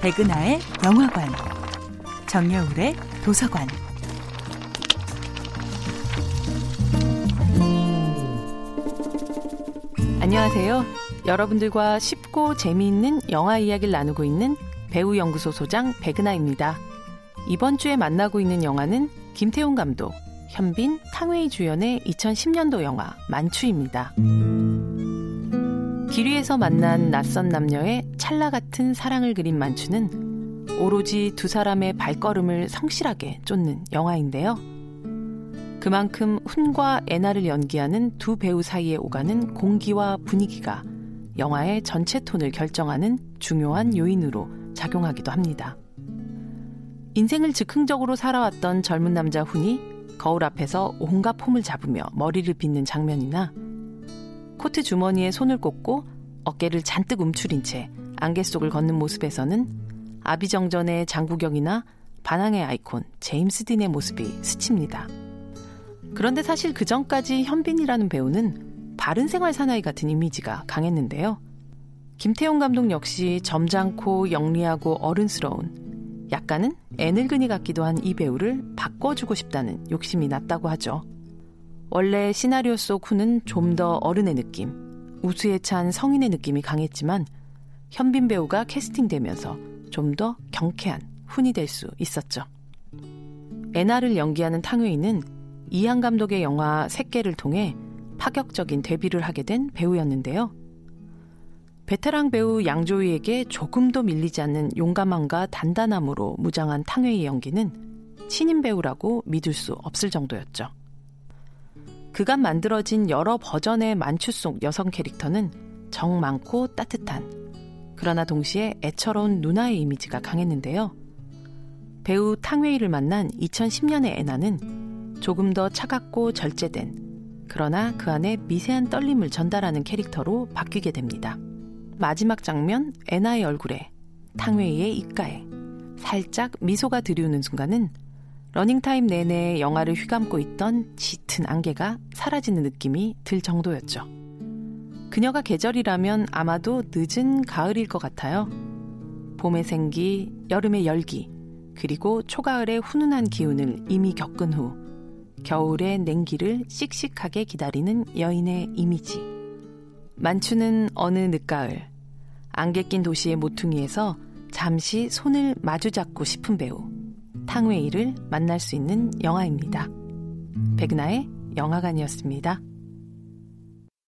백은하의 영화관, 정여울의 도서관. 안녕하세요. 여러분들과 쉽고 재미있는 영화 이야기를 나누고 있는 배우 연구소 소장 백은하입니다. 이번 주에 만나고 있는 영화는 김태훈 감독, 현빈, 탕웨이 주연의 2010년도 영화 만추입니다. 길 위에서 만난 낯선 남녀의 찰나 같은 사랑을 그린 만추는 오로지 두 사람의 발걸음을 성실하게 쫓는 영화인데요. 그만큼 훈과 애나를 연기하는 두 배우 사이에 오가는 공기와 분위기가 영화의 전체 톤을 결정하는 중요한 요인으로 작용하기도 합니다. 인생을 즉흥적으로 살아왔던 젊은 남자 훈이 거울 앞에서 온갖 폼을 잡으며 머리를 빗는 장면이나 코트 주머니에 손을 꽂고 어깨를 잔뜩 움츠린 채 안개 속을 걷는 모습에서는 아비정전의 장구경이나 반항의 아이콘 제임스 딘의 모습이 스칩니다. 그런데 사실 그 전까지 현빈이라는 배우는 바른 생활 사나이 같은 이미지가 강했는데요. 김태용 감독 역시 점잖고 영리하고 어른스러운 약간은 애늙은이 같기도 한 이 배우를 바꿔주고 싶다는 욕심이 났다고 하죠. 원래 시나리오 속 후는 좀 더 어른의 느낌, 우수에 찬 성인의 느낌이 강했지만 현빈 배우가 캐스팅되면서 좀 더 경쾌한 훈이 될 수 있었죠. 애나를 연기하는 탕웨이는 이한 감독의 영화 새끼를 통해 파격적인 데뷔를 하게 된 배우였는데요. 베테랑 배우 양조위에게 조금 도 밀리지 않는 용감함과 단단함으로 무장한 탕웨이의 연기는 신인 배우라고 믿을 수 없을 정도였죠. 그간 만들어진 여러 버전의 만추 속 여성 캐릭터는 정 많고 따뜻한 그러나 동시에 애처로운 누나의 이미지가 강했는데요. 배우 탕웨이를 만난 2010년의 애나는 조금 더 차갑고 절제된 그러나 그 안에 미세한 떨림을 전달하는 캐릭터로 바뀌게 됩니다. 마지막 장면 애나의 얼굴에 탕웨이의 입가에 살짝 미소가 드리우는 순간은 러닝타임 내내 영화를 휘감고 있던 짙은 안개가 사라지는 느낌이 들 정도였죠. 그녀가 계절이라면 아마도 늦은 가을일 것 같아요. 봄의 생기, 여름의 열기, 그리고 초가을의 훈훈한 기운을 이미 겪은 후 겨울의 냉기를 씩씩하게 기다리는 여인의 이미지. 만추는 어느 늦가을, 안개 낀 도시의 모퉁이에서 잠시 손을 마주잡고 싶은 배우. 탕웨이를 만날 수 있는 영화입니다. 백나의 영화관이었습니다.